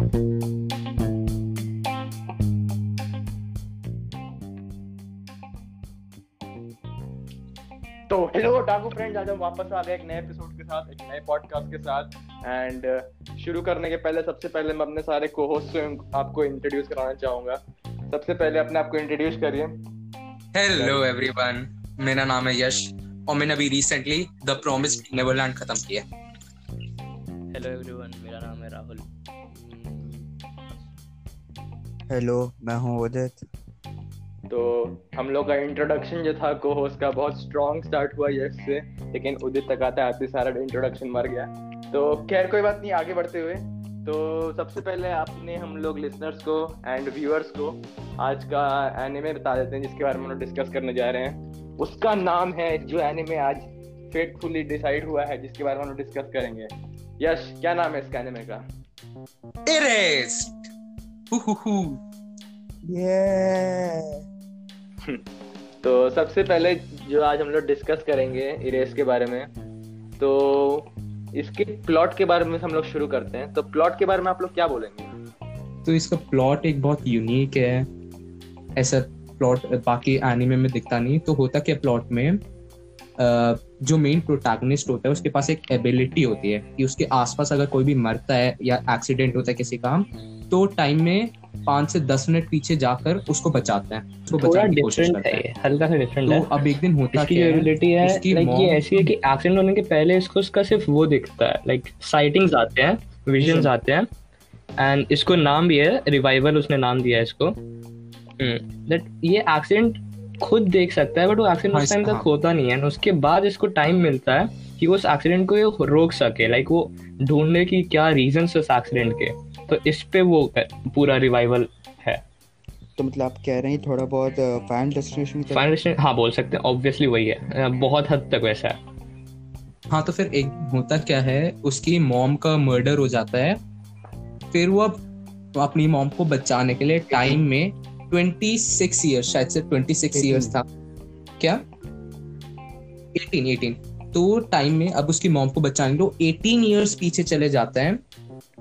तो हेलो डाकू फ्रेंड्स आज हम वापस आ गए एक नए एपिसोड के साथ एक नए पॉडकास्ट के साथ एंड uh, शुरू करने के पहले सबसे पहले मैं अपने सारे को होस्ट को आपको इंट्रोड्यूस कराना चाहूँगा। सबसे पहले अपने आपको इंट्रोड्यूस करिए। हेलो एवरीवन मेरा नाम है यश और मैंने अभी रिसेंटली द प्रॉमिस नेवरलैंड खत्म किया हेलो एवरीवन मेरा नाम है राहुल। हेलो मैं हूँ उदित तो हम लोग का इंट्रोडक्शन जो था को होस्ट का बहुत स्ट्रॉन्ग स्टार्ट हुआ यश से लेकिन उदित तक आता आते सारा इंट्रोडक्शन मर गया. तो खैर कोई बात नहीं आगे बढ़ते हुए. तो सबसे पहले आपने हम लोग लिसनर्स को एंड व्यूअर्स को आज का एनिमे बता देते हैं जिसके बारे में हम लोग डिस्कस करने जा रहे हैं. उसका नाम है जो एनिमे आज फेटफुली डिसाइड हुआ है जिसके बारे में हम लोग डिस्कस करेंगे. यश क्या नाम है इसका एनिमे का? इरेस्ट हु हु हु ये तो सबसे पहले जो आज हम लोग डिस्कस करेंगे इरेस के बारे में तो इसके प्लॉट के बारे में हम लोग शुरू करते हैं। तो प्लॉट के बारे में आप लोग क्या बोलेंगे? तो इसका प्लॉट एक बहुत यूनिक है। ऐसा प्लॉट बाकी एनिमे में दिखता नहीं। तो होता क्या प्लॉट में अ, जो मेन प्रोटैगनिस्ट होता है उसके पास एक एबिलिटी होती है कि उसके आसपास अगर कोई भी मरता है या एक्सीडेंट होता है किसी का तो टाइम में पाँच से दस मिनट पीछे जाकर उसको बचाते हैं। उसको बचाने की कोशिश करते हैं ये हल्का सा डिफरेंट तो है। अब एक दिन होता इसकी क्या है है इसकी लाइक ये ऐसी है कि एक्सीडेंट होने के पहले इसको उसका सिर्फ़ वो दिखता है लाइक साइटिंग्स आते हैं विजन्स आते हैं एंड इसको नाम भी है रिवाइवल उसने नाम दिया है इसको। दैट ये एक्सीडेंट खुद देख सकता है बट वो एक्सीडेंट हाँ, उस टाइम तक। होता नहीं है। उसके बाद इसको टाइम मिलता है कि वो उस एक्सीडेंट को ये रोक सके लाइक वो ढूँढने की क्या रीजन उस एक्सीडेंट के। तो इस पे वो पूरा रिवाइवल है। तो मतलब आप कह रहे हैं थोड़ा बहुत फाइनल डेस्टिनेशन की फाइनल डेस्टिनेशन हाँ बोल सकते हैं। ऑब्वियसली वही है। बहुत हद तक वैसा है। हाँ तो फिर एक होता क्या है उसकी मॉम का मर्डर हो जाता है। फिर वो अब अपनी मॉम को बचाने के लिए टाइम में 26 इयर्स शायद से 26 इयर्स था। क्या? 18 18 तो टाइम में अब उसकी मॉम को बचाने के लिए 18 इयर्स पीछे चले जाते हैं।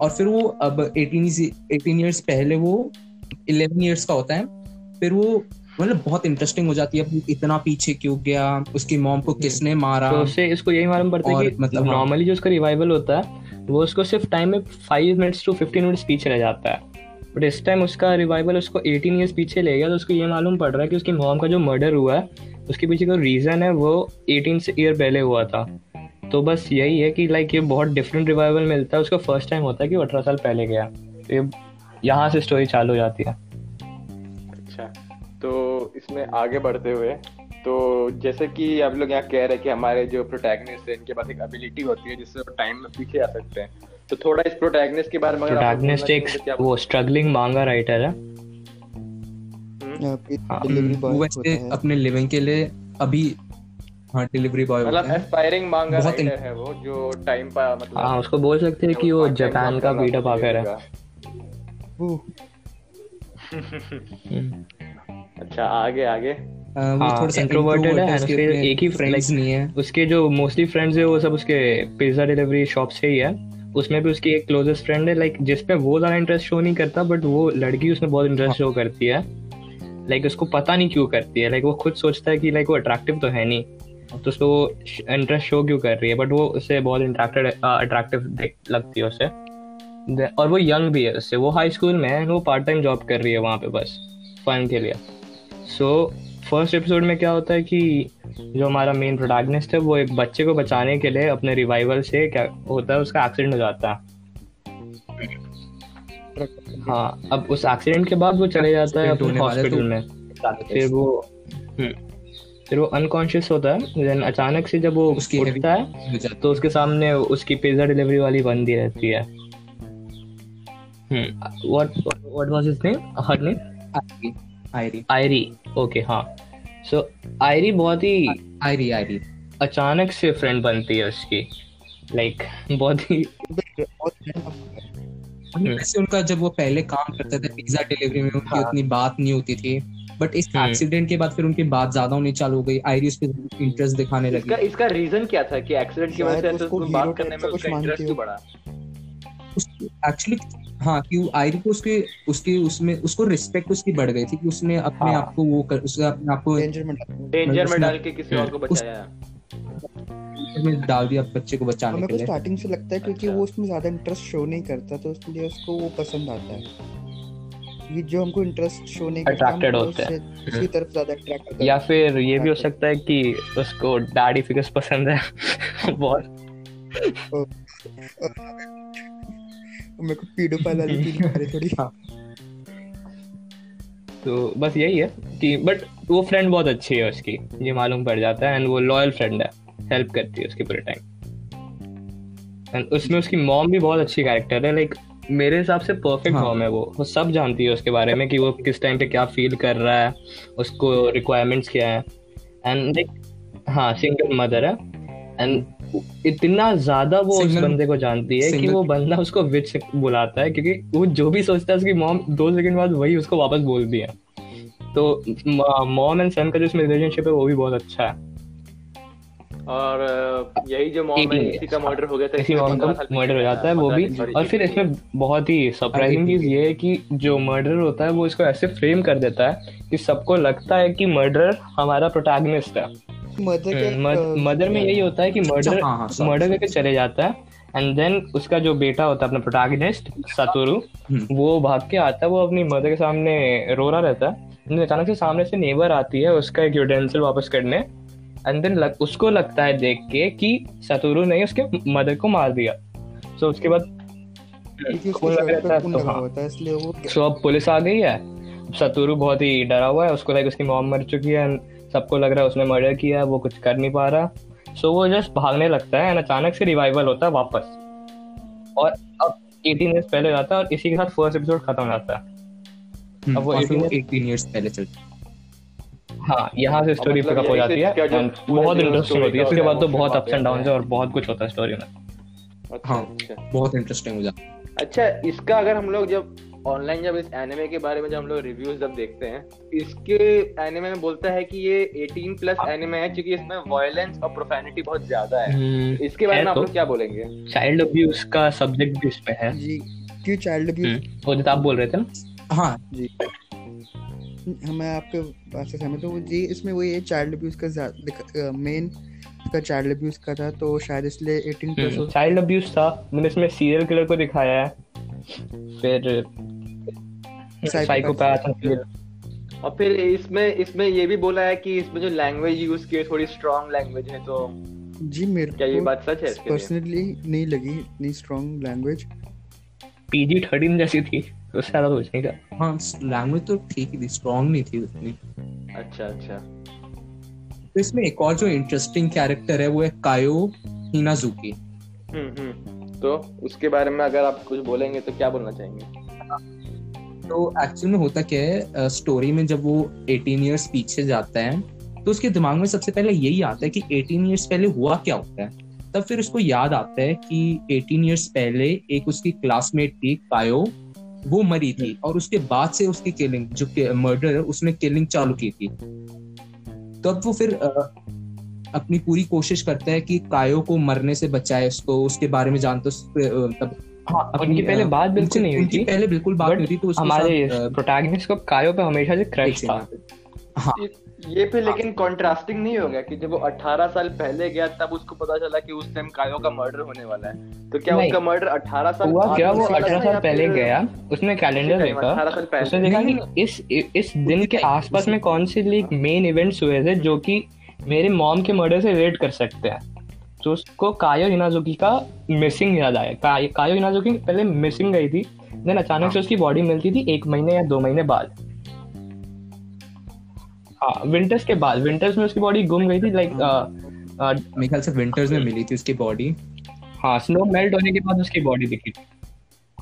और फिर वो अब 18 से- 18 इयर्स पहले वो 11 इयर्स का होता है फिर वो मतलब बहुत इंटरेस्टिंग हो जाती है अब इतना पीछे क्यों गया उसकी मॉम को किसने मारा? तो उससे इसको यही मालूम पड़ता है कि मतलब हाँ। नॉर्मली जो उसका रिवाइवल होता है वो उसको सिर्फ़ टाइम में five minutes to fifteen minutes पीछे रह जाता है। बट इस टाइम उसका रिवाइवल उसको एटीन ईयर्स पीछे ले गया तो उसको ये मालूम पड़ रहा है कि उसकी मॉम का जो मर्डर हुआ है उसके पीछे का रीज़न है वो एटीन ईयर पहले हुआ था। तो बस यही है कि लाइक ये बहुत डिफरेंट रिवाइवल मिलता है। उसका फ़र्स्ट टाइम होता है कि वो अठारह साल पहले गया। तो ये यहाँ से स्टोरी चालू हो जाती है। अच्छा तो इसमें आगे बढ़ते हुए तो जैसे कि आप लोग यहाँ कह रहे हैं कि हमारे जो प्रोटैगनिस्ट है इनके पास एक एबिलिटी होती है जिससे वो टाइम में पीछे आ सकते हैं। तो थोड़ा इस प्रोटैगनिस्ट के बारे में प्रोटैगनिस्ट एक तो वो स्ट्रगलिंग मांगा राइटर है। हम्म? होता वैसे अपने लिविंग के लिए अभी हाँ डिलीवरी बॉय मतलब एस्पायरिंग मांगा बहुत राइटर है वो जो टाइम पर मतलब हाँ उसको बोल सकते हैं कि वो जापान का पीटर पाकर है। हम्म। अच्छा आगे आगे। वो हाँ, है है फिर एक ही फ्रेंड्स नहीं है। उसके जो मोस्टली फ्रेंड्स है वो सब उसके पिज्जा डिलीवरी शॉप से ही है। उसमें भी उसकी एक क्लोजेस्ट फ्रेंड है लाइक जिसपे वो ज़्यादा इंटरेस्ट शो नहीं करता बट वो लड़की उसमें बहुत इंटरेस्ट शो करती है। लाइक उसको पता नहीं क्यों करती है। लाइक वो खुद सोचता है कि लाइक वो अट्रैक्टिव तो है नहीं। तो उसको इंटरेस्ट शो क्यों कर रही है? बट वो उससे बहुत इंट्रैक्टेड अट्रैक्टिव लगती है उसे। और वो यंग भी है उससे। वो हाई स्कूल में है वो पार्ट टाइम जॉब कर रही है वहाँ पे बस फन के लिए। सो फ़र्स्ट एपिसोड में क्या होता है कि जो हमारा मेन प्रोटैगनिस्ट है वो एक बच्चे को बचाने के लिए अपने रिवाइवल से क्या होता है उसका एक्सीडेंट हो जाता है। हाँ अब उस एक्सीडेंट के बाद वो चले जाता है अपने हॉस्पिटल तो- में। फिर वो हम्म, फिर वो अनकॉन्शियस होता है देन अचानक से जब वो उसकी उठता है तो उसके सामने उसकी पिज्जा डिलीवरी वाली बंदी रहती है। हम्म। What what was his name her name Airi Airi okay हाँ। सो आयरी बहुत ही आयरी आयरी अचानक से फ्रेंड बनती है उसकी। लाइक बहुत ही बहुत है। वैसे उनका जब वो पहले काम करते थे पिज्जा डिलीवरी में उनकी हाँ। उतनी बात नहीं होती थी। बट इस हम्म। एक्सीडेंट के बाद फिर उनकी बात ज़्यादा होनी चालू हो गई। आयरी उस पर इंटरेस्ट दिखाने लगी। इसका इसका रीजन क्या था कि एक्सीडेंट की वजह से उसको बात करने में कुछ उसका इंटरेस्ट क्यों बढ़ा। एक्चुअली हाँ कि वो आयरी को उसके उसके उसमें उसको रिस्पेक्ट उसकी बढ़ गई थी कि उसने अपने हाँ। आप को वो कर उसने अपने आप को डेंजर में डाल- डेंजर में डाल के किसी और को बचाया। में डाल दिया बच्चे को बचाने के लिए। स्टार्टिंग से लगता है क्योंकि अच्छा। वो उसमें ज़्यादा इंटरेस्ट शो नहीं करता तो इसलिए उसको वो पसंद आता है। ये जो हमको इंटरेस्ट शो नहीं करता हमको होते हैं। उसकी तरफ़ ज़्यादा अट्रैक्ट होता या फिर ये भी हो सकता है कि उसको डैडी फिगर्स पसंद है बहुत मेरे को पीडोफाइल वाली फीलिंग आ रही थोड़ी हाँ। तो बस यही है कि बट वो फ्रेंड बहुत अच्छी है उसकी ये मालूम पड़ जाता है एंड वो लॉयल फ्रेंड है हेल्प करती है उसके पूरे टाइम एंड उसमें उसकी मॉम भी बहुत अच्छी कैरेक्टर है लाइक मेरे हिसाब से परफेक्ट हाँ। मॉम है वो। वो सब जानती है उसके बारे में कि वो किस टाइम पे क्या फील कर रहा है उसको रिक्वायरमेंट्स क्या है। एंड लाइक हाँ सिंगल मदर है। एंड इतना ज़्यादा वो उस बंदे को जानती है कि वो बंदा उसको विच बुलाता है क्योंकि वो जो भी सोचता है उसकी मॉम दो सेकंड बाद वही उसको वापस बोलती है। तो मॉम एंड सन का जो इसमें रिलेशनशिप है वो भी बहुत अच्छा है। और यही जो मॉम है इसी का मर्डर हो गया था इसी मॉम का मर्डर हो जाता है वो भी। और फिर इसमें बहुत ही सरप्राइजिंग चीज़ ये है कि जो मर्डर होता है वो इसको ऐसे फ्रेम कर देता है कि सबको लगता है कि मर्डर हमारा प्रोटैगनिस्ट है। मदर मदर में यही होता है कि मर्डर अच्छा, हाँ, हाँ, मर्डर करके चले जाता है एंड देन उसका जो बेटा होता है अपना प्रोटैगनिस्ट सतुरु हम्म। वो भाग के आता है वो अपनी मदर के सामने रो रहा रहता है। अचानक से सामने से नेबर आती है उसका एक यूटेंसिल वापस करने। एंड देन लग, उसको लगता है देख के कि सतुरु ने उसके मदर को मार दिया। सो so, उसके बाद खून उसके लगा रहता है तो हाँ। सो अब पुलिस आ गई है। सतुरु बहुत ही डरा हुआ है उसको लाइक उसकी मॉम मर चुकी है and सबको लग रहा है उसने मर्डर किया है वो कुछ कर नहीं पा रहा। सो so, वो जस्ट भागने लगता है एंड अचानक से रिवाइवल होता है वापस। और अब 18 इयर्स पहले जाता है और इसी के साथ फ़र्स्ट एपिसोड खत्म हो जाता है। हम्म, अब वो और फिर 18 18 इयर्स पहले चल हाँ। यहाँ से स्टोरी मतलब पिकअप हो जाती है पूरे बहुत इंटरेस्टिंग होती है। का उसके बाद तो बहुत अप्स एंड डाउन है। और बहुत कुछ होता है स्टोरी में। अच्छा हाँ। अच्छा बहुत इंटरेस्टिंग हो जाता है। अच्छा इसका अगर हम लोग जब ऑनलाइन जब इस एनिमे के बारे में जब हम लोग रिव्यूज़ जब देखते हैं इसके एनिमे में बोलता है कि ये 18 प्लस एनिमे है क्योंकि इसमें वायलेंस और प्रोफेनिटी बहुत ज़्यादा है। इसके बारे में आप तो। लोग क्या बोलेंगे? चाइल्ड अब्यूज का सब्जेक्ट भी इसमें है। जी क्यों चाइल्ड अब्यूज हम्म, वो जो आप बोल रहे थे ना? हाँ। जी। मैं आपके बात से सहमत हूँ। जी इसमें वही है चाइल्ड अब्यूज का मेन का चाइल्ड अब्यूज का था तो शायद इसलिए 18 प्लस चाइल्ड अब्यूज था। मैंने इसमें सीरियल किलर को दिखाया है। फिर साइकोपैथ और फिर इसमें इसमें ये भी बोला है कि इसमें जो लैंग्वेज यूज़ की है थोड़ी स्ट्रॉन्ग लैंग्वेज है तो जी मेरे क्या ये बात सच है पर्सनली नहीं लगी इतनी स्ट्रॉन्ग लैंग्वेज पीजी थर्टीन जैसी थी। उससे ज़्यादा कुछ नहीं था। हाँ लैंग्वेज तो ठीक ही थी स्ट्रॉन्ग नहीं थी उतनी। अच्छा अच्छा। तो इसमें एक और जो इंटरेस्टिंग कैरेक्टर है वो है कायो हिनाजुकी हम्म हम्म। तो उसके बारे में अगर आप कुछ बोलेंगे तो क्या बोलना चाहेंगे? तो एक्चुअल में होता क्या है स्टोरी में जब वो 18 इयर्स पीछे जाता है तो उसके दिमाग में सबसे पहले यही आता है कि 18 इयर्स पहले हुआ क्या होता है। तब फिर उसको याद आता है कि 18 इयर्स पहले एक उसकी क्लासमेट थी कायो वो मरी थी और उसके बाद से उसकी किलिंग जो मर्डर है उसने किलिंग चालू की थी। तब वो फिर अपनी पूरी कोशिश करता है कि कायो को मरने से बचाए उसको उसके बारे में जानते तब हाँ उनकी पहले बात बिल्कुल नहीं हुई थी पहले बिल्कुल बात नहीं हुई थी तो हमारे प्रोटैगनिस्ट को कायो पे हमेशा से क्रश था। हाँ। ये फिर लेकिन कॉन्ट्रास्टिंग नहीं हो गया कि जब वो 18 साल पहले गया तब उसको पता चला कि उस टाइम कायो का मर्डर होने वाला है। तो क्या उसका मर्डर 18 साल हुआ क्या? वो होने वाला अठारह है साल पहले गया? उसने कैलेंडर देखा? 18 उसने देखा कि इस इस दिन के आसपास में कौन से लीग मेन इवेंट्स हुए थे जो कि मेरे मॉम के मर्डर से रिलेट कर सकते हैं? तो उसको कायो हिनाजुकी का मिसिंग याद आया। काय, कायो हिनाजुकी पहले मिसिंग गई थी। देन अचानक से उसकी बॉडी मिलती थी एक महीने या दो महीने बाद। हाँ विंटर्स के बाद विंटर्स में उसकी बॉडी गुम गई थी लाइक मेरे ख्याल से विंटर्स में मिली थी उसकी बॉडी हाँ स्नो मेल्ट होने के बाद उसकी बॉडी दिखी। थी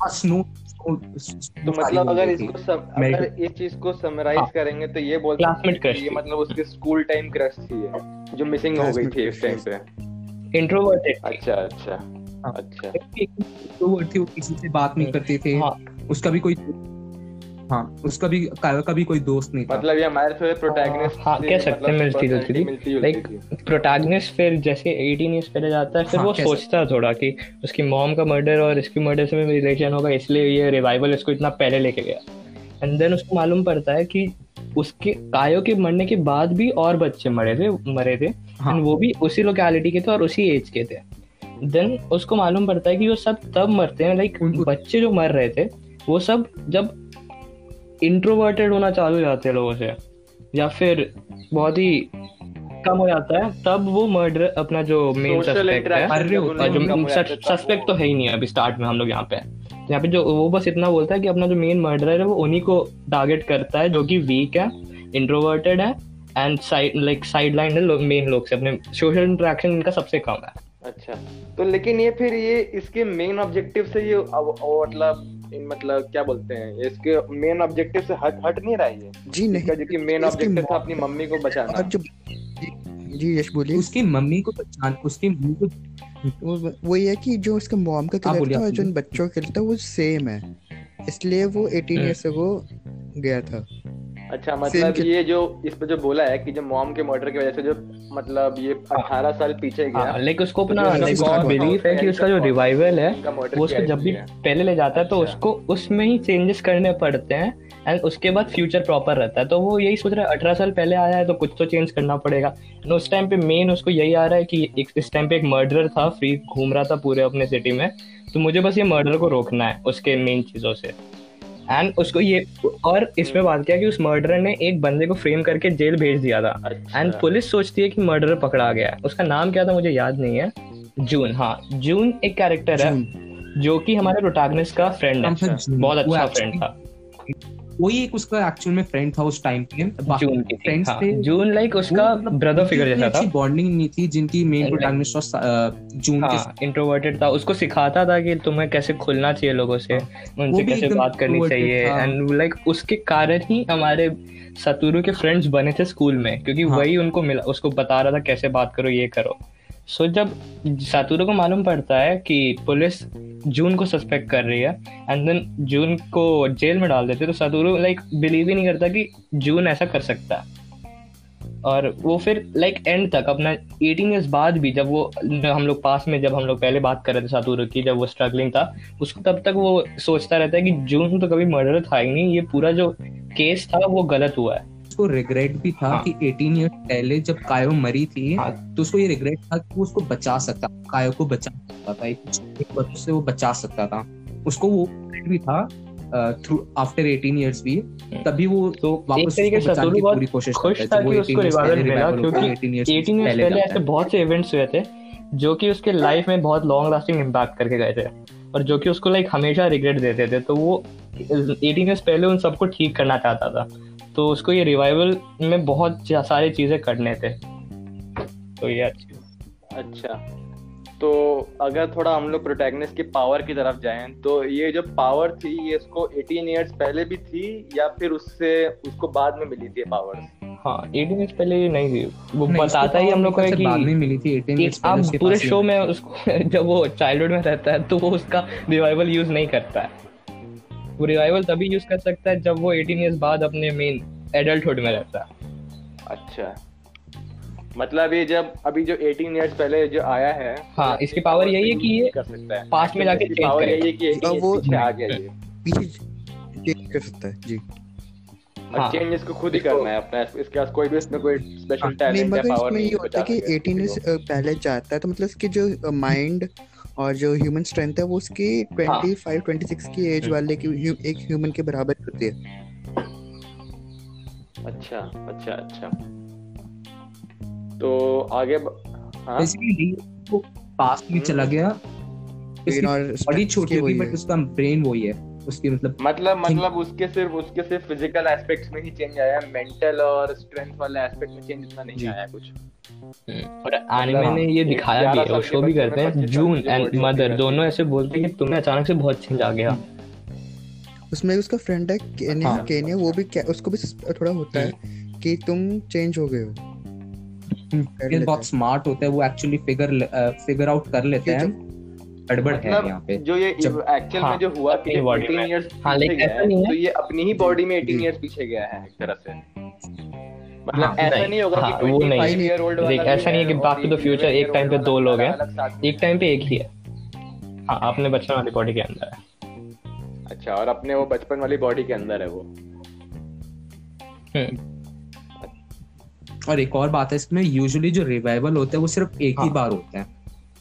स्नो तो मतलब अगर इसको Melt- अगर इस चीज़ को समराइज हाँ। करेंगे तो ये बोल सकते हैं ये मतलब उसके स्कूल टाइम क्रश थी जो मिसिंग हो गई थी उस टाइम पे। इंट्रोवर्टेड अच्छा अच्छा हाँ। अच्छा। वो थी वो किसी से बात नहीं करती थी। हाँ। उसका भी कोई हाँ उसका भी कायो का भी कोई दोस्त नहीं था। मतलब ये हमारे थोड़े प्रोटैगनिस्ट हाँ, कह सकते हैं, मिलती जुलती थी। जुलती प्रोटैगनिस्ट फिर जैसे 18 इयर्स पहले जाता है फिर हाँ, वो सोचता है थोड़ा कि उसकी मॉम का मर्डर और इसकी मर्डर से भी रिलेशन होगा इसलिए ये रिवाइवल इसको इतना पहले लेके गया। एंड देन उसको मालूम पड़ता है कि उसके कायो के मरने के बाद भी और बच्चे मरे थे मरे थे। हाँ। एंड वो भी उसी लोकेलिटी के थे और उसी एज के थे। देन उसको मालूम पड़ता है कि वो सब तब मरते हैं लाइक बच्चे जो मर रहे थे वो सब जब इंट्रोवर्टेड होना चालू हो जाते हैं लोगों से या फिर बहुत ही कम हो जाता है तब वो मर्डर अपना जो मेन सस्पेक्ट है अरे जो हो है, सस्पेक्ट तो है ही नहीं अभी स्टार्ट में हम लोग यहाँ पे। यहाँ पे जो वो बस इतना बोलता है कि अपना जो मेन मर्डरर है वो उन्हीं को टारगेट करता है जो कि वीक है इंट्रोवर्टेड है and side like side line है मेन लोग से अपने सोशल इंटरेक्शन इनका सबसे कम है। अच्छा। तो लेकिन ये फिर ये इसके मेन ऑब्जेक्टिव से ये मतलब इन मतलब क्या बोलते हैं इसके मेन ऑब्जेक्टिव से हट हट नहीं रहा है जी नहीं इसका जो कि मेन ऑब्जेक्टिव था अपनी मम्मी को बचाना। जो जी, यश बोलिए। उसकी मम्मी को पहचान उसकी मम्मी को वो वही है कि जो उसके मॉम का हाँ, बोलिए, था जो बच्चों का था वो सेम है। इसलिए वो 18 हम्म। इयर्स अगो गया था। अच्छा मतलब ये जो इस पे जो बोला है कि जो मॉम के मर्डर की वजह से जो मतलब ये 18 साल पीछे गया। हाँ लाइक उसको तो अपना बिलीफ है कि उसका जो रिवाइवल है वो उसको जब भी पहले ले जाता है तो अच्छा। उसको उसमें ही चेंजेस करने पड़ते हैं एंड उसके बाद फ्यूचर प्रॉपर रहता है। तो वो यही सोच रहा है अठारह साल पहले आया है तो कुछ तो चेंज करना पड़ेगा। एंड उस टाइम पे मेन उसको यही आ रहा है कि एक इस टाइम पे एक मर्डर था फ्री घूम रहा था पूरे अपने सिटी में। तो मुझे बस ये मर्डर को रोकना है उसके मेन चीज़ों से। एंड उसको ये और इसमें बात किया कि उस मर्डर ने एक बंदे को फ्रेम करके जेल भेज दिया था। अच्छा। एंड पुलिस सोचती है कि मर्डर पकड़ा गया है। उसका नाम क्या था मुझे याद नहीं है। जून हाँ। जून एक कैरेक्टर है जो कि हमारे प्रोटैगनिस्ट का फ्रेंड है। बहुत अच्छा फ्रेंड था। वही एक उसका एक्चुअल में फ्रेंड था उस टाइम पे जून की फ्रेंड्स हाँ, थे। जून लाइक उसका मतलब ब्रदर फिगर जैसा था। बॉन्डिंग नहीं थी जिनकी मेन प्रोटैगनिस्ट और जून के हाँ इंट्रोवर्टेड था। उसको सिखाता था कि तुम्हें कैसे खुलना चाहिए लोगों से उनसे कैसे बात करनी चाहिए। एंड लाइक उसके कारण ही हमारे सतुरु के फ्रेंड्स बने थे स्कूल में क्योंकि हाँ। वही उनको मिला उसको बता रहा था कैसे बात करो ये करो। सो so, जब सतुरु को मालूम पड़ता है कि पुलिस जून को सस्पेक्ट कर रही है एंड देन जून को जेल में डाल देते तो सतुरु लाइक बिलीव ही नहीं करता कि जून ऐसा कर सकता और वो फिर लाइक like, एंड तक अपना 18 ईयर्स बाद भी जब वो हम लोग पास में जब हम लोग पहले बात कर रहे थे सातुरु की जब वो स्ट्रगलिंग था उसको तब तक वो सोचता रहता है कि जून तो कभी मर्डर था ही नहीं ये पूरा जो केस था वो गलत हुआ है। उसको रिग्रेट भी था हाँ। कि 18 ईयर पहले जब कायो मरी थी हाँ। तो उसको ये रिग्रेट था कि वो उसको बचा सकता कायो को बचा सकता था। एक बच्चे से वो बचा सकता था। उसको वो भी था थ्रू आफ्टर 18 इयर्स भी तभी वो तो वापस तरीके से बचाने की बहुत पूरी कोशिश खुश था कि उसको रिवाइवल मिला क्योंकि 18 years 18 इयर्स पहले ऐसे बहुत से इवेंट्स हुए थे जो कि उसके लाइफ में बहुत लॉन्ग लास्टिंग इम्पैक्ट करके गए थे और जो कि उसको लाइक हमेशा रिग्रेट देते थे। तो वो एटीन ईयर्स पहले उन सबको ठीक करना चाहता था। तो उसको ये रिवाइवल में बहुत सारी चीज़ें करने थे। तो ये अच्छी अच्छा। तो अगर थोड़ा हम लोग प्रोटैगनिस्ट की पावर की तरफ़ जाएँ तो ये जो पावर थी ये इसको 18 इयर्स पहले भी थी या फिर उससे उसको बाद में मिली थी पावर हाँ 18 इयर्स पहले ये नहीं थी। वो नहीं, बताता ही हम लोग को है power बाद में मिली थी 18 एक पहले आप पूरे शो में उसको जब वो चाइल्डहुड में रहता है तो वो उसका रिवाइवल यूज़ नहीं करता है। वो रिवाइवल तभी यूज़ कर सकता है जब वो 18 इयर्स बाद अपने मेन एडल्टहुड में रहता अच्छा। मतलब ये जब अभी जो 18 इयर्स पहले जो आया है हाँ, अपनी इसकी power को यही है कि ये नहीं कर सकता है। past में जाके power करे। यही है कि 18 वो- पीछे आ गया ये। पीछे कर सकता है जी। हाँ। चेंज इसको खुद ही करना है अपना। इसके पास कोई भी इसमें कोई स्पेशल टैलेंट या पावर नहीं होता कि 18 इयर्स पहले जाता है तो मतलब इसकी जो माइंड और जो ह्यूमन स्ट्रेंथ है वो उसकी 25 26 की एज वाले की एक ह्यूमन के बराबर होती है। अच्छा अच्छा अच्छा। तो आगे हाँ? बेसिकली वो पास्ट में चला गया। लेकिन और बॉडी छोटी होगी बट उसका ब्रेन वही है। उसकी मतलब मतलब मतलब उसके सिर्फ़ उसके सिर्फ़ फ़िज़िकल एस्पेक्ट्स में ही चेंज आया। मेंटल और स्ट्रेंथ वाले एस्पेक्ट में चेंज इतना नहीं आया कुछ। और एनिमे हाँ, ने ये दिखाया भी है वो शो भी करते हैं जून एंड मदर दोनों ऐसे बोलते हैं कि तुम्हें अचानक से बहुत चेंज आ गया। उसमें उसका फ्रेंड है केनिया हाँ। केनिया वो भी क्या उसको भी थोड़ा होता है कि तुम चेंज हो गए हो। ये बहुत स्मार्ट होता है वो एक्चुअली फिगर फिगर आउट कर लेते हैं गड़बड़ है मतलब यहाँ पे। जो ये एक्चुअल हाँ, में जो हुआ कि अपनी 18 इयर्स हाँ, लेकिन ऐसा नहीं है। तो ये अपनी ही बॉडी में 18 इयर्स पीछे गया है। एक तरह से। मतलब हाँ, ऐसा नहीं, होगा हाँ, कि वो नहीं। 25 year old देख, ऐसा नहीं है कि बैक टू द फ्यूचर एक टाइम पे दो लोग हैं। एक टाइम पे एक ही है हाँ अपने बचपन वाली बॉडी के अंदर है अच्छा और अपने वो बचपन वाली बॉडी के अंदर है वो हम्म, और एक और बात है इसमें यूजुअली जो रिवाइवल होते हैं वो सिर्फ़ एक ही हाँ। बार होते है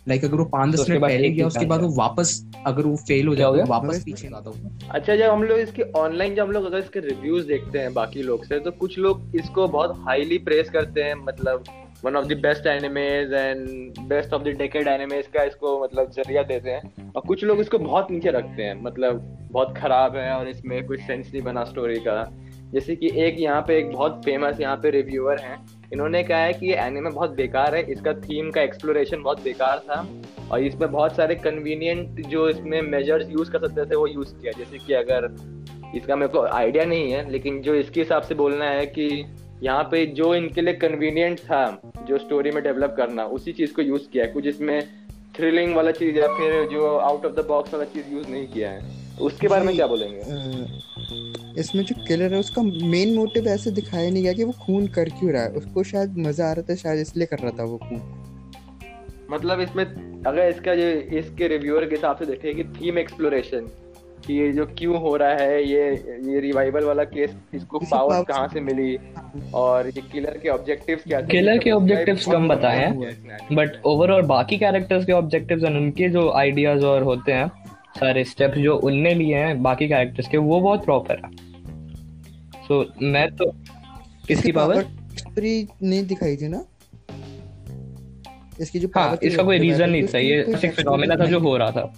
लाइक अगर वो पाँच तो दस मिनट पहले गया उसके बाद वो वापस अगर वो फेल हो जाता गया? वापस पीछे आता है अच्छा जब हम लोग इसके ऑनलाइन जब हम लोग अगर इसके रिव्यूज़ देखते हैं बाकी लोग से तो कुछ लोग इसको बहुत हाईली प्रेस करते हैं मतलब one of the best animes and best of the decade animes का इसको मतलब ज़रिया देते हैं। और कुछ लोग इसको बहुत नीचे रखते हैं मतलब बहुत खराब है और इसमें कुछ सेंस नहीं बना स्टोरी का। जैसे कि एक यहाँ पे एक बहुत फ़ेमस यहाँ पे रिव्यूअर हैं इन्होंने कहा है कि ये एनिमे बहुत बेकार है। इसका थीम का एक्सप्लोरेशन बहुत बेकार था और इसमें बहुत सारे कन्वीनियंट जो इसमें मेजर्स यूज़ कर सकते थे वो यूज़ किया। जैसे कि अगर इसका मेरे को आइडिया नहीं है लेकिन जो इसके हिसाब से बोलना है कि यहाँ पे जो इनके लिए कन्वीनियंट था जो स्टोरी में डेवलप करना उसी चीज़ को यूज़ किया है। कुछ इसमें थ्रिलिंग वाला चीज़ या फिर जो आउट ऑफ़ द बॉक्स वाला चीज़ यूज़ नहीं किया है। तो उसके बारे में क्या बोलेंगे? इसमें जो किलर है उसका मेन मोटिव ऐसे दिखाया नहीं गया कि वो खून कर क्यों रहा है। उसको शायद मज़ा आ रहा था शायद इसलिए कर रहा था वो खून। मतलब इसमें अगर इसका जो इसके रिव्यूअर के हिसाब से देखें कि थीम एक्सप्लोरेशन कि ये जो क्यों हो रहा है ये ये रिवाइवल वाला केस इसको पावर कहाँ से मिली? और ये किलर के ऑब्जेक्टिव्स क्या थे? Killer ये के बहुत कम बताए। हैं। है। बट ओवरऑल बाकी कैरेक्टर्स के ऑब्जेक्टिव्स एंड उनके जो आइडियाज़ और होते हैं सारे स्टेप्स जो उनने लिए हैं बाकी कैरेक्टर्स के वो बहुत प्रॉपर है। सो मैं तो किसकी पावर स्टोरी नहीं दिखाई थी ना? इसकी जो हाँ इसका कोई रीजन नहीं था ये एक फिनोमेना था जो हो रहा था।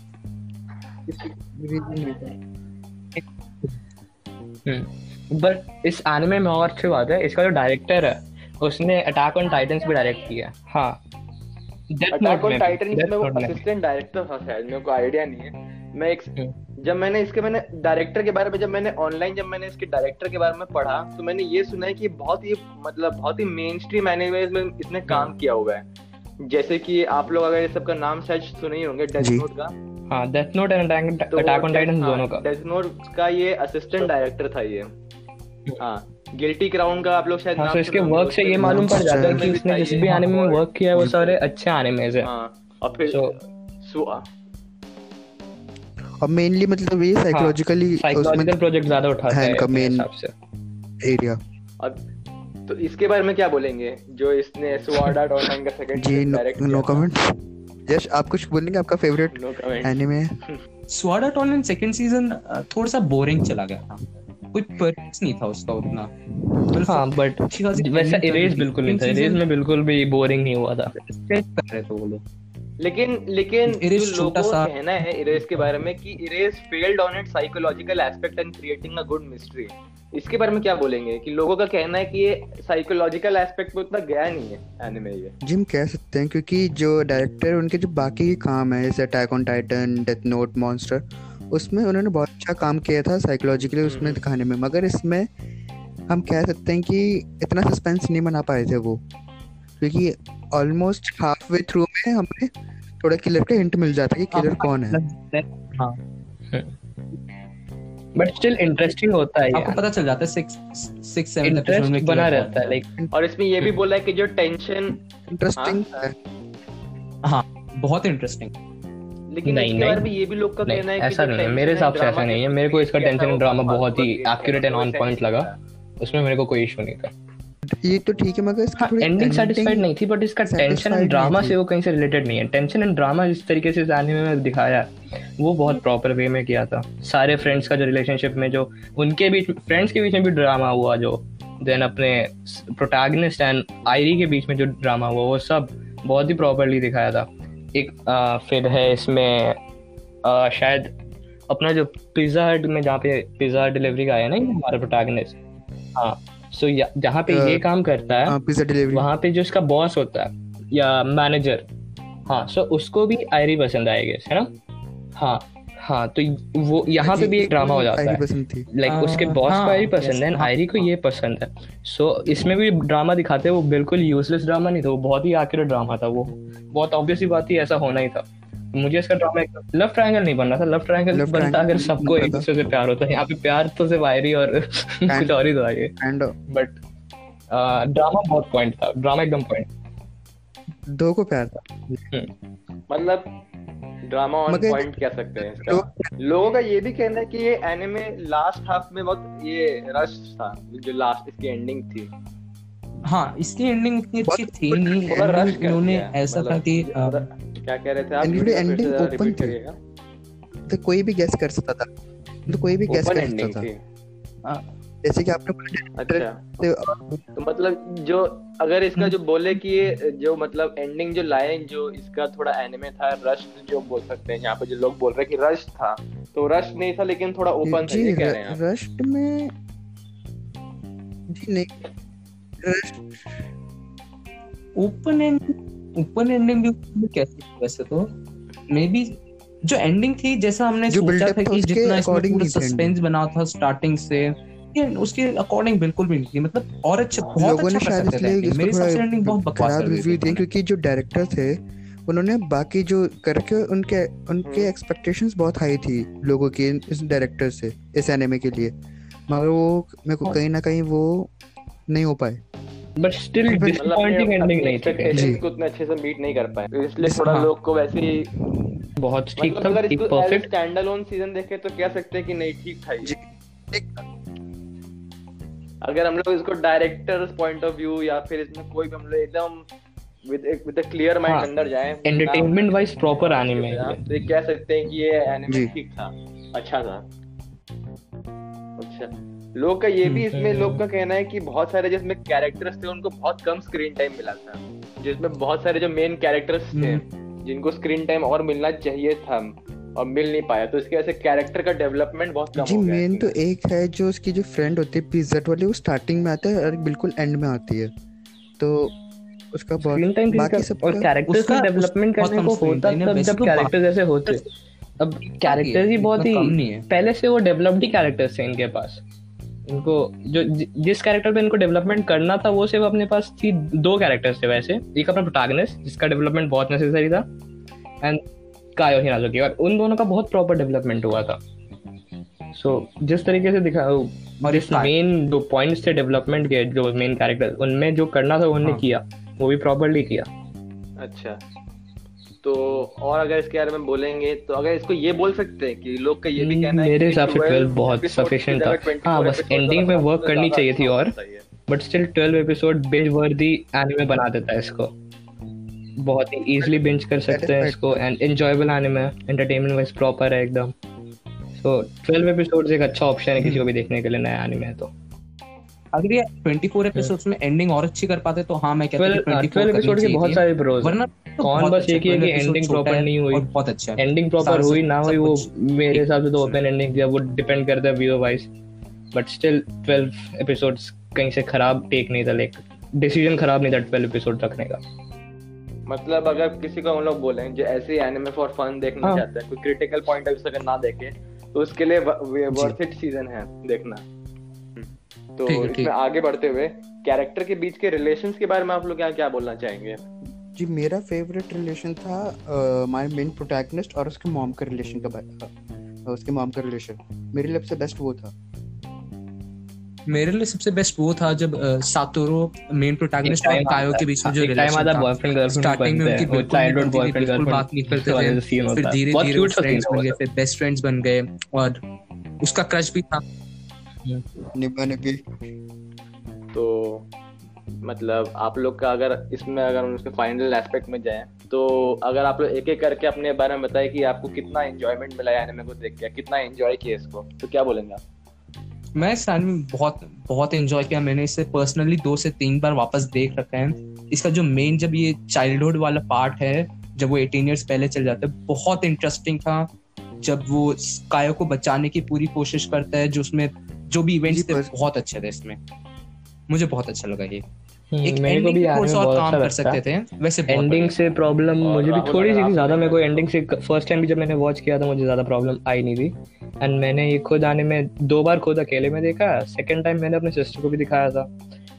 बट इस एनिमे में और अच्छी बात है इसका जो डायरेक्टर है उसने अटैक ऑन टाइटंस भी डायरेक्ट किया हाँ। अटैक ऑन Death में वो असिस्टेंट डायरेक्टर था शायद मेरे को आइडिया नहीं है। मैं एक हम्म। जब मैंने इसके मैंने डायरेक्टर के बारे में जब मैंने ऑनलाइन जब मैंने इसके डायरेक्टर के बारे में पढ़ा तो मैंने ये सुना है कि बहुत ही मतलब बहुत ही मेन स्ट्रीम एनिमेज में इसने काम किया हुआ है। जैसे कि आप लोग अगर ये सबका नाम शायद सुने ही होंगे डेथ नोट का। हाँ Death Note and Attack on Titans दोनों का। डेथ नोट का ये असिस्टेंट डायरेक्टर था ये। हाँ गिल्टी क्राउन का आप लोग शायद हाँ नाम तो इसके वर्क से ये मालूम पड़ जाता है कि भी उसने जिस भी हाँ, एनिमे में वर्क किया है वो सारे अच्छे एनिमेज है। हाँ और फिर और मेनली मतलब ये साइकोलॉजिकली साइकोलॉजिकल प्रोजेक्ट ज़्यादा उठाता है है इनका से। एरिया और तो इसके बारे में क्या बोलेंगे? जो इसने स्वॉर्ड आर्ट ऑनलाइन का सेकंड जी नो कमेंट यश आप कुछ बोलेंगे? आपका favourite no comment anime Sword Art Online second season थोड़ा सा बोरिंग चला गया था। कोई पर्पस नहीं था उसका उतना। हाँ बट वैसा इरेज बिल्कुल नहीं था। इरेज में बिल्कुल भी बोरिंग नहीं हुआ था। Respect कर रहे थे वो लोग। लेकिन लेकिन लोगों सा- कहना है इरेज के बारे में कि Erased failed on it psychological aspect and creating a good mystery इसके बारे में क्या बोलेंगे? कि लोगों का कहना है कि ये साइकोलॉजिकल एस्पेक्ट पे उतना गया नहीं है एनिमे ये जिम कह सकते हैं क्योंकि जो डायरेक्टर उनके जो बाकी काम है जैसे Attack on Titan Death Note Monster उसमें उन्होंने बहुत अच्छा काम किया था साइकोलॉजिकली उसमें हम्म। दिखाने में। मगर इसमें हम कह सकते हैं कि इतना सस्पेंस नहीं बना पाए थे वो। क्योंकि ऑलमोस्ट हाफ़ वे थ्रू में हमें थोड़ा किलर का हिंट मिल जाता है कि किलर कौन है। हाँ। बट स्टिल इंटरेस्टिंग होता है आपको पता चल जाता है सिक्स सिक्स सेवन एपिसोड में बना रहता है लाइक और इसमें ये भी बोला है कि जो टेंशन इंटरेस्टिंग है। हाँ। बहुत इंटरेस्टिंग लेकिन नहीं, नहीं। में ये भी लोग का कहना है कि ऐसा नहीं है। मेरे हिसाब से ऐसा नहीं है। मेरे को इसका टेंशन ड्रामा बहुत ही एक्यूरेट एंड ऑन पॉइंट लगा। उसमें मेरे को कोई इशू नहीं था। ये तो ठीक है मगर इसकी हाँ एंडिंग सेटिस्फाइड नहीं थी बट इसका टेंशन एंड ड्रामा से वो कहीं से रिलेटेड नहीं है। टेंशन एंड ड्रामा जिस तरीके से इस एनिमे में दिखाया वो बहुत प्रॉपर वे में किया था। सारे फ्रेंड्स का जो रिलेशनशिप में जो उनके बीच फ्रेंड्स के बीच में भी ड्रामा हुआ जो देन अपने प्रोटैगनिस्ट एंड आयरी के बीच में जो ड्रामा हुआ वो सब बहुत ही प्रॉपरली दिखाया था। एक आ, फिर है इसमें आ, शायद अपना जो पिज्जा हट में जहाँ पे पिज्जा डिलीवरी का आया ना हमारा प्रोटैगनिस्ट हाँ सो जहाँ पे ये काम करता है हाँ पिज्जा डिलीवरी वहाँ पे जो इसका बॉस होता है या मैनेजर हाँ सो उसको भी आयरी पसंद आएगी है ना? हाँ हाँ तो वो यहाँ पे भी एक ड्रामा हो जाता है। लाइक आ, उसके बॉस को हाँ, आयरी पसंद है हाँ, आयरी को हाँ। ये पसंद है। सो इसमें भी ड्रामा दिखाते हैं वो बिल्कुल यूजलेस ड्रामा नहीं था वो बहुत ही एक्यूरेट ड्रामा था वो। बहुत ऑब्वियस ही बात थी ऐसा होना ही था। मुझे इसका ड्रामा एक लव ट्रायंगल नहीं बनना था। लव ट्रायंगल बनता अगर सबको एक दूसरे से प्यार होता है। यहाँ पे प्यार तो सिर्फ़ आयरी और कुछ और ही तो आगे बट ड्रामा बहुत पॉइंट था। ड्रामा एकदम पॉइंट दो को प्यार था। मतलब ड्रामा ऑन पॉइंट कह सकते हैं इसका। लोगों का ये भी कहना है कि ये एनिमे लास्ट हाफ़ में बहुत ये रश था जो लास्ट इसकी एंडिंग थी। हाँ इसकी एंडिंग उतनी अच्छी थी नहीं थोड़ा रश इन्होंने ऐसा मतलब था कि अ, थोड़ा- क्या कह रहे थे आप? Open repeat थी। तो कोई भी गैस कर सकता था। तो कोई भी गैस ओपन कर सकता था। जैसे कि आपने बोला अच्छा। तो, मतलब जो अगर इसका जो बोले कि ये जो मतलब एंडिंग जो लाइन जो इसका थोड़ा एनिमे था रश जो बोल सकते हैं यहाँ पे जो लोग बोल रहे हैं कि रश था तो रश नहीं था लेकिन थोड़ा ओपन था ये कह रहे हैं आप। रस्ट में जी नहीं। Rushed open end open ending भी कैसे वैसे तो मे बी जो एंडिंग थी जैसा हमने सोचा था कि जितना इसमें सस्पेंस बना था स्टार्टिंग से उसके अकॉर्डिंग बिल्कुल भी नहीं थी मतलब और अच्छा बहुत लोगों ने अच्छा कर शायद इसलिए। मेरे हिसाब से एंडिंग बहुत बकवास दी रिव्यू दिए क्योंकि जो डायरेक्टर थे उन्होंने बाकी जो करके उनके उनके हम्म। एक्सपेक्टेशंस बहुत हाई थी लोगों की इस डायरेक्टर से इस एनिमे के लिए मगर वो मेरे को हाँ। कहीं ना कहीं वो नहीं हो पाए बट स्टिल डिसअपॉइंटिंग एंडिंग नहीं थी। को उतने अच्छे से मीट नहीं कर पाए इसलिए थोड़ा हाँ। लोग को वैसे ही बहुत ठीक मतलब था अगर ठीक इसको परफेक्ट स्टैंड अलोन सीज़न देखे तो कह सकते हैं कि नहीं ठीक था ये जी। ठीक अगर हम लोग इसको डायरेक्टर पॉइंट ऑफ़ व्यू या फिर इसमें कोई भी हम लोग एकदम with with a clear mind अंदर जाए entertainment wise proper anime है तो ये कह सकते हैं कि ये एनिमे। ठीक था अच्छा था अच्छा लोग का ये भी इसमें लोग का कहना है कि बहुत सारे जिसमें कैरेक्टर्स थे उनको बहुत कम स्क्रीन टाइम मिला था। जिसमें बहुत सारे जो मेन कैरेक्टर्स थे जिनको स्क्रीन टाइम और मिलना चाहिए था और मिल नहीं पाया तो इसकी वजह से कैरेक्टर का डेवलपमेंट बहुत कम जी मेन तो एक है जो उसकी जो फ्रेंड होती है पिज्जट वाली वो स्टार्टिंग में आता है और बिल्कुल एंड में आती है। तो उसका स्क्रीन बहुत टाइम बाकी का और कैरेक्टर्स का डेवलपमेंट करने को होता तब जब कैरेक्टर्स ऐसे होते। अब कैरेक्टर्स ही बहुत ही नहीं है। पहले से वो डेवलप्ड ही कैरेक्टर्स थे इनके पास। इनको जो जि- जिस कैरेक्टर पे इनको डेवलपमेंट करना था वो सिर्फ़ अपने पास थी दो कैरेक्टर्स थे वैसे। एक अपना प्रोटैगनिस्ट जिसका डेवलपमेंट बहुत नेसेसरी था एंड कायो हिनाजुकी और उन दोनों का बहुत प्रॉपर डेवलपमेंट हुआ था। सो so, जिस तरीके से दिखा और एक मेन जो पॉइंट्स थे डेवलपमेंट के जो मेन कैरेक्टर उनमें जो करना था उन्होंने हाँ। किया वो भी प्रॉपरली किया। अच्छा। तो और अगर इसके बारे में बोलेंगे तो अगर इसको ये बोल सकते हैं कि लोग का ये भी कहना है मेरे हिसाब से 12 12 बहुत जगह था। 24 हाँ, बस episodes ending में तो करनी चाहिए थी और। ही है। बट स्टिल 12 एपिसोड बेज वर्दी एनिमे बना देता है इसको बहुत ही इजीली बिंज कर सकते हैं इसको and enjoyable anime entertainment wise proper है एकदम सो 12 एपिसोड्स एक अच्छा ऑप्शन है किसी को भी देखने के लिए नया एनिमे है तो अगर ये 24 एपिसोड्स में एंडिंग और अच्छी कर पाते तो हाँ मैं कहता 12 कि 24 एपिसोड के बहुत सारे प्रोज वरना कौन बस एक ही है कि proper है नहीं हुई। बहुत अच्छा एंडिंग प्रॉपर हुई ना हुई वो मेरे हिसाब से तो ओपन एंडिंग दिया वो डिपेंड करता है viewer wise but still 12 episodes कहीं से खराब टेक नहीं था लाइक डिसीज़न खराब नहीं था 12 एपिसोड रखने का। मतलब अगर किसी को हम लोग बोले जो ऐसे एनिमे फॉर फन देखना हाँ। चाहता है कोई क्रिटिकल पॉइंट ऑफ़ व्यू से अगर ना देखे तो उसके लिए वर्थ इट सीज़न है देखना। तो इसमें आगे बढ़ते हुए कैरेक्टर के बीच के रिलेशंस के बारे में आप लोग क्या क्या बोलना चाहेंगे? जी मेरा फेवरेट रिलेशन था माय मेन प्रोटैगनिस्ट और उसके मॉम का रिलेशन का बा- उसके मॉम का रिलेशन मेरे लिए सबसे बेस्ट वो था। मेरे लिए सबसे बेस्ट वो था जब सातोरो मेन प्रोटैगनिस्ट और कायो के बीच में जो रिलेशन था। बॉयफ्रेंड गर्लफ्रेंड स्टार्टिंग में उनकी बिल्कुल बॉयफ्रेंड बिल्कुल बात नहीं करते थे सीन फिर होता। है धीरे बहुत धीरे क्यूट सा फ्रेंड्स सीन बन गए फिर बेस्ट फ्रेंड्स बन गए और उसका क्रश भी था। निभा निभी तो मतलब आप लोग का अगर इसमें अगर हम उसके फाइनल एस्पेक्ट में जाएँ तो अगर आप लोग एक एक करके अपने बारे में बताएँ कि आपको कितना एंजॉयमेंट मिला है एनिमे को देख के कितना एंजॉय किया इसको तो क्या बोलेंगे आप? मैं इस anime में बहुत बहुत एंजॉय किया। मैंने इसे पर्सनली दो से तीन बार वापस देख रखा है। इसका जो मेन जब ये चाइल्डहुड वाला पार्ट है जब वो एटीन ईयर्स पहले चल जाता है बहुत इंटरेस्टिंग था। जब वो कायो को बचाने की पूरी कोशिश करता है जो उसमें जो भी इवेंट्स थे बहुत अच्छे थे इसमें। मुझे बहुत अच्छा लगा ये। हम्म, एक मेरे को भी और काम अच्छा कर सकते थे। वैसे एंडिंग से प्रॉब्लम मुझे भी थोड़ी सी ज़्यादा मेरे को एंडिंग से फ़र्स्ट टाइम भी जब मैंने वॉच किया था मुझे ज़्यादा प्रॉब्लम आई नहीं थी। एंड मैंने ये खुद आने में दो बार खुद अकेले में देखा सेकंड टाइम मैंने अपने सिस्टर को भी दिखाया था।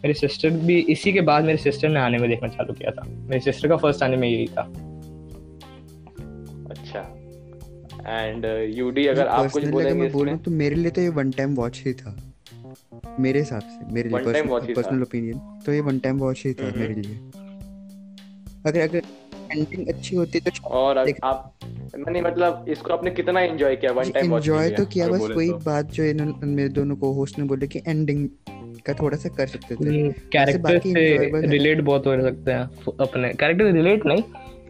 मेरी सिस्टर भी इसी के बाद मेरी सिस्टर ने आने में देखना चालू किया था। मेरी सिस्टर का फ़र्स्ट आने में यही था। अच्छा। एंड यूडी uh, अगर आप कुछ बोलेंगे मैं बोलूँ तो मेरे लिए तो ये वन टाइम वॉच ही था। मेरे हिसाब से मेरे लिए। पर्सनल ओपिनियन तो ये वन टाइम वॉच ही था हम्म। मेरे लिए। अगर अगर एंडिंग अच्छी होती तो और आप नहीं मतलब इसको आपने कितना एंजॉय किया वन टाइम वॉच एंजॉय तो किया बस वही तो। बात जो इन्होंने मेरे दोनों को होस्ट ने बोले कि एंडिंग का थोड़ा सा कर सकते थे। कैरेक्टर से रिलेट बहुत हो सकते हैं अपने। कैरेक्टर से रिलेट नहीं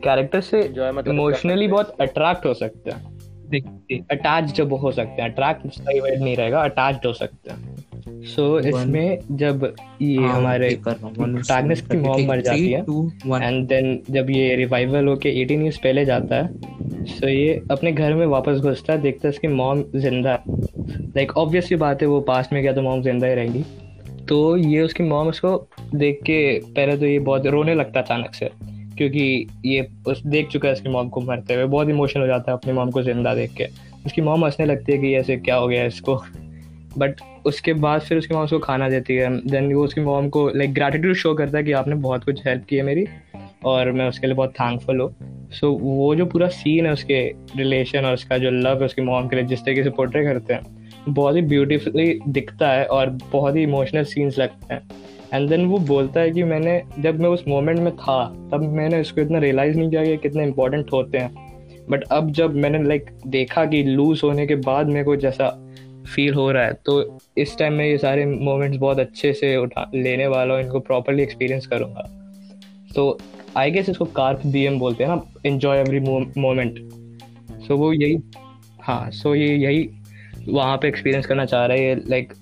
कैरेक्टर से Enjoy मतलब इमोशनली बहुत अट्रैक्ट हो सकते हैं। अटैच जब हो सकते हैं अट्रैक्ट सही वर्ड नहीं रहेगा अटैच्ड हो सकते हैं। सो so, इसमें जब ये हाँ, हमारे रहा हूँ, one, protagonist की three, मर जाती है। एंड देन जब ये रिवाइवल होके 18 इयर्स पहले जाता है सो so ये अपने घर में वापस घुसता है देखता है इसकी मॉम ज़िंदा है। लाइक ऑब्वियस सी बात है वो पास में गया तो मॉम ज़िंदा ही रहेंगी। तो ये उसकी मॉम उसको देख के पहले तो ये बहुत रोने लगता है अचानक से क्योंकि ये उस देख चुका है इसकी मॉम को मरते हुए बहुत इमोशनल हो जाता है अपनी मॉम को ज़िंदा देख के। उसकी मॉम हंसने लगती है कि ऐसे क्या हो गया इसको। बट उसके बाद फिर उसकी मॉम उसको खाना देती है। देन वो उसकी मॉम को लाइक ग्रैटिट्यूड शो करता है कि आपने बहुत कुछ हेल्प की है मेरी और मैं उसके लिए बहुत थैंकफुल हूँ। सो so, वो जो पूरा सीन है उसके रिलेशन और उसका जो लव है उसकी मॉम के लिए जिस तरीके से पोर्ट्रे करते हैं बहुत ही ब्यूटीफुली दिखता है और बहुत ही इमोशनल सीन्स लगते हैं। एंड देन वो बोलता है कि मैंने जब मैं उस मोमेंट में था तब मैंने इसको इतना रियलाइज़ नहीं किया कि कितने इंपॉर्टेंट होते हैं। बट अब जब मैंने लाइक देखा कि लूज होने के बाद मेरे को जैसा फील हो रहा है तो इस टाइम में ये सारे मोमेंट्स बहुत अच्छे से उठा लेने वाला हूँ इनको प्रॉपरली एक्सपीरियंस करूँगा। तो आई गेस इसको कार्प डीएम बोलते हैं ना इन्जॉय एवरी मोमेंट सो वो यही हाँ सो ये यही वहाँ पे एक्सपीरियंस करना चाह रहा है ये लाइक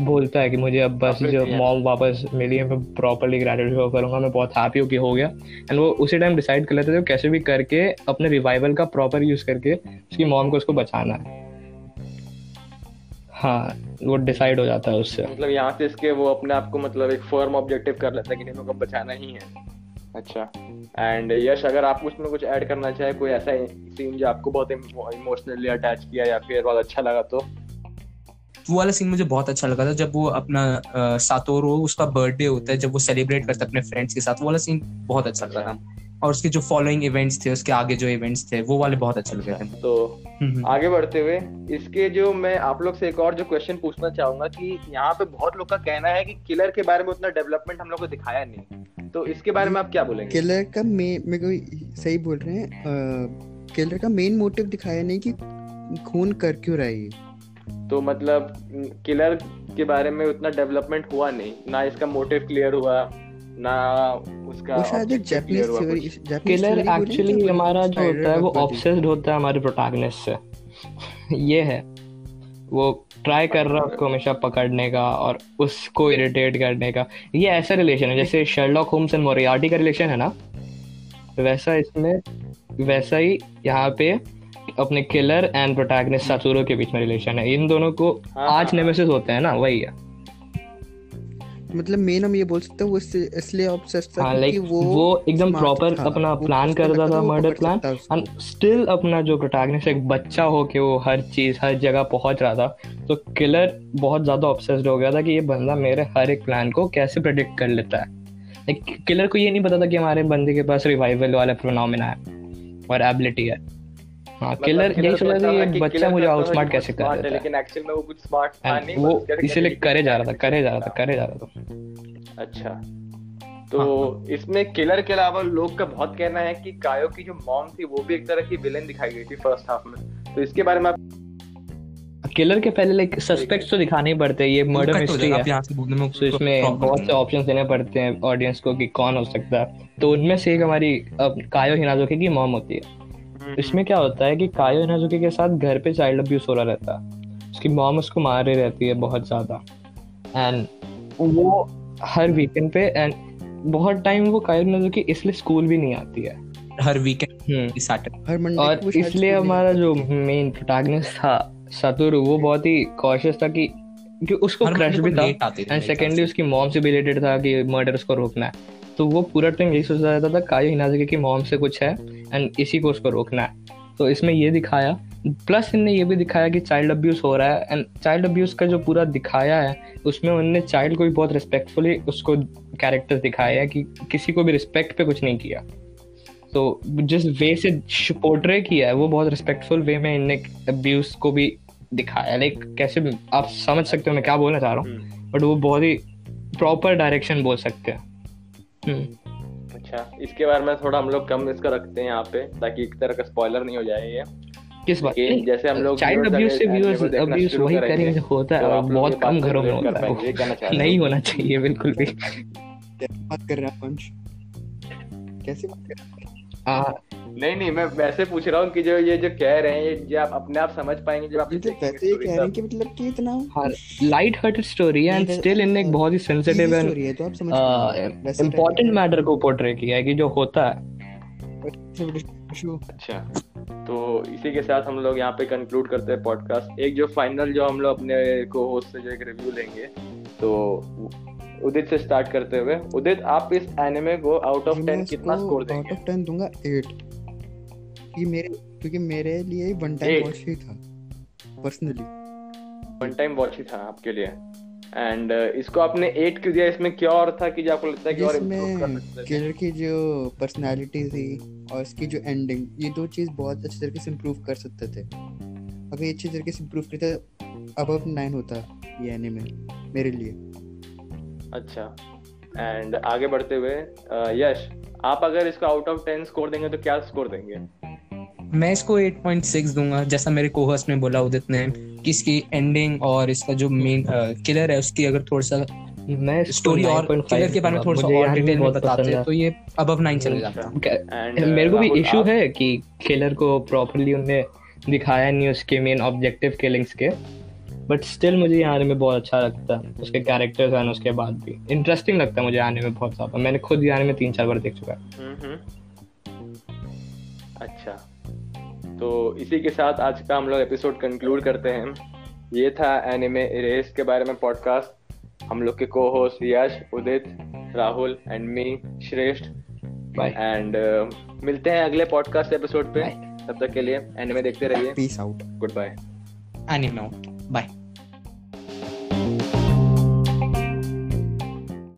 बोलता है कि मुझे अब बस जो मॉम वापस मिली है मैं प्रॉपरली ग्रेजुएट शो करूँगा मैं बहुत हैप्पी हूँ कि हो गया। एंड वो उसी टाइम डिसाइड कर लेते थे कैसे भी करके अपने रिवाइवल का प्रॉपर यूज़ करके उसकी मॉम को उसको बचाना है। हाँ वो डिसाइड हो जाता है उससे। मतलब यहाँ से इसके वो अपने आप को मतलब एक फर्म ऑब्जेक्टिव कर लेता है कि नहीं मेरे को बचाना ही है। अच्छा। एंड यश अगर आप उसमें कुछ ऐड करना चाहे कोई ऐसा सीन जो आपको बहुत इमोशनली अटैच किया या फिर बहुत अच्छा लगा तो? वो वाला सीन मुझे बहुत अच्छा लगा था जब वो अपना सातोरो उसका बर्थडे होता है जब वो सेलिब्रेट करता है अपने फ्रेंड्स के साथ वो वाला सीन बहुत अच्छा लगा था। और उसके जो फॉलोइंग इवेंट्स थे उसके आगे जो इवेंट्स थे वो वाले बहुत अच्छे लगे थे। तो। आगे बढ़ते हुए इसके जो मैं आप लोग से एक और जो क्वेश्चन पूछना चाहूँगा कि यहाँ पे बहुत लोग का कहना है कि किलर के बारे में उतना डेवलपमेंट हम लोग को दिखाया नहीं तो इसके बारे में आप क्या बोलेंगे? किलर का मेन मेरे को सही बोल रहे हैं किलर का मेन मोटिव दिखाया नहीं कि खून कर क्यों रहा है तो मतलब किलर के बारे में उतना डेवलपमेंट हुआ नहीं ना इसका मोटिव क्लियर हुआ ना उसका वो शायद एक जापानीज थ्योरी किलर एक्चुअली हमारा जो होता है वो ऑब्सेस्ड होता है हमारे प्रोटैगनिस्ट से। ये है। वो ट्राई कर रहा है उसको हमेशा पकड़ने का और उसको इरिटेट करने का। ये ऐसा रिलेशन है जैसे शर्लॉक होम्स एंड मोरियार्टी का रिलेशन है ना? वैसा इसमें वैसा ही यहाँ पे अपने किलर एंड प्रोटैगनिस्ट सातुरो के बीच में रिलेशन है। इन दोनों को हाँ, आज हाँ, नेमेसिस होते हैं ना वही है। मतलब मेन हम ये बोल सकते हैं वो इसलिए ऑब्सेस्ड था हाँ क्योंकि वो वो एकदम प्रॉपर। अपना प्लान करता लगता था मर्डर प्लान एंड स्टिल अपना जो प्रोटैगनिस्ट एक बच्चा हो के वो हर चीज़ हर जगह पहुँच रहा था तो किलर बहुत ज़्यादा ऑब्सेस्ड हो गया था कि ये बंदा मेरे हर एक प्लान को कैसे प्रेडिक्ट कर लेता है। लाइक किलर को ये नहीं पता था कि हमारे बंदे के पास रिवाइवल वाला प्रोनोमिना है और एबिलिटी है। हाँ मतलब किलर यही सोचा था था कि बच्चा मुझे था आउटस्मार्ट कैसे कर smart है, देता है। लेकिन एक्चुअल में वो कुछ स्मार्ट था नहीं वो इसीलिए करे जा रहा था करे जा रहा था करे जा रहा था। अच्छा। तो इसमें किलर के अलावा लोग का बहुत कहना है कि कायो की जो मॉम थी वो भी एक तरह की विलेन दिखाई गई थी फ़र्स्ट हाफ़ में। तो इसके बारे में आप किलर के पहले लाइक सस्पेक्ट्स तो दिखाने ही पड़ते हैं ये मर्डर मिस्ट्री है आप यहाँ से बोलने में तो इसमें बहुत से है। ऑप्शंस देने पड़ते हैं ऑडियंस को कि कौन हो सकता है। तो उनमें से एक हमारी कायो हिनाजोके की मॉम होती है। इसमें क्या होता है कि कायो हिनाजुकी के साथ घर पे चाइल्ड अब्यूज हो रहा रहता है। उसकी मॉम उसको मार रही रहती है बहुत ज़्यादा। एंड वो हर वीकेंड पे एंड बहुत टाइम वो कायो हिनाजुकी इसलिए स्कूल भी नहीं आती है। हर वीकेंड हम्म। सैटरडे हर मंडे और इसलिए हमारा जो मेन प्रोटैगनिस्ट था सतुरु वो बहुत ही कॉशियस था कि कि उसको क्रश भी था। थे एंड सेकेंडली उसकी मॉम से रिलेटेड था कि मर्डर उसको रोकना है। तो वो पूरा टाइम यही सोचता रहता था कायो हिनाजुकी की मॉम से कुछ है। एंड इसी को उसको रोकना है। तो इसमें ये दिखाया प्लस इनने ये भी दिखाया कि चाइल्ड अब्यूज हो रहा है। एंड चाइल्ड अब्यूज का जो पूरा दिखाया है उसमें उनने चाइल्ड को भी बहुत रिस्पेक्टफुली उसको कैरेक्टर्स दिखाया है कि किसी को भी रिस्पेक्ट पे कुछ नहीं किया। तो जिस वे से पोर्ट्रे किया है वो बहुत रिस्पेक्टफुल वे में इनने अब्यूज को भी दिखाया। लाइक कैसे आप समझ सकते हो मैं क्या बोलना चाह रहा हूँ। हम्म, बट वो बहुत ही प्रॉपर डायरेक्शन बोल सकते हैं। हम्म, अच्छा इसके बारे में थोड़ा हम लोग कम इसका रखते हैं यहाँ पे ताकि एक तरह का स्पॉइलर नहीं हो जाए ये। किस बात? की जैसे हम लोग चाइल्ड अब्यूज से व्यूअर्स अब्यूज वही करेंगे, होता है तो लोग बहुत कम घरों में होता है। नहीं होना चाहिए बिल्कुल भी। कैसे बात कर रहा है पंच कैसे बात कर रहा है हाँ नहीं नहीं मैं वैसे पूछ रहा हूँ कि जो ये जो कह रहे हैं ये जो आप अपने आप समझ पाएँगे जब आप मतलब वैसे ही कह रहे हैं कि मतलब कि इतना हाँ लाइट हार्टेड स्टोरी है एंड स्टिल इनने एक बहुत ही सेंसिटिव एंड स्टोरी है तो आप समझ पाएँगे वैसे इम्पोर्टेंट मैटर को पोर्ट्रे किया है कि जो होता है। अच्छा तो इसी के साथ हम लोग यहाँ पे कंक्लूड करते हैं पॉडकास्ट एक जो फाइनल जो हम लोग अपने को होस्ट से जो एक रिव्यू लेंगे तो उदित से स्टार्ट करते हुए। उदित आप इस एनिमे को आउट ऑफ़ टेन कितना स्कोर देंगे? आउट ऑफ़ टेन दूँगा एट ये मेरे क्योंकि मेरे लिए वन टाइम वॉच ही था पर्सनली वन टाइम वॉच ही था आपके लिए। एंड uh, इसको आपने एट क्यों दिया? इसमें क्या और था कि जो आपको लगता है कि और इम्प्रूव कर सकते किलर की जो पर्सनालिटी थी और इसकी जो एंडिंग ये दो चीज़ बहुत अच्छे तरीके से इम्प्रूव कर सकते थे। अगर ये अच्छे तरीके से इम्प्रूव करते अबव नाइन होता ये एनिमे मेरे लिए। अच्छा। एंड आगे बढ़ते हुए यश आप अगर इसको आउट ऑफ़ टेन स्कोर देंगे तो क्या स्कोर देंगे? मैं इसको 8.6 दूँगा जैसा मेरे कोहर्स ने बोला उदित ने कि इसकी एंडिंग और इसका जो मेन किलर है उसकी अगर थोड़ा सा मैं स्टोरी और किलर के बारे में थोड़ा सा और डिटेल में बताते तो ये अबव नाइन चले जाता एंड मेरे को भी इशू है कि किलर को प्रॉपरली उनने दिखाया नहीं उसके मेन ऑब्जेक्टिव किलिंग्स के। बट स्टिल मुझे आने में बहुत अच्छा लगता है उसके कैरेक्टर्स हैं उसके बाद भी। इंटरेस्टिंग लगता है मुझे आने में बहुत ज़्यादा। मैंने खुद ही आने में तीन चार बार देख चुका है। हम्म अच्छा। तो इसी के साथ आज का हम लोग एपिसोड कंक्लूड करते हैं। ये था एनिमे इरेज के बारे में पॉडकास्ट हम लोग के को host Yash Udit Rahul and me Shreshth bye and मिलते हैं अगले पॉडकास्ट एपिसोड पे। तब तक के लिए एनिमे देखते रहिए। Peace out good bye anime out bye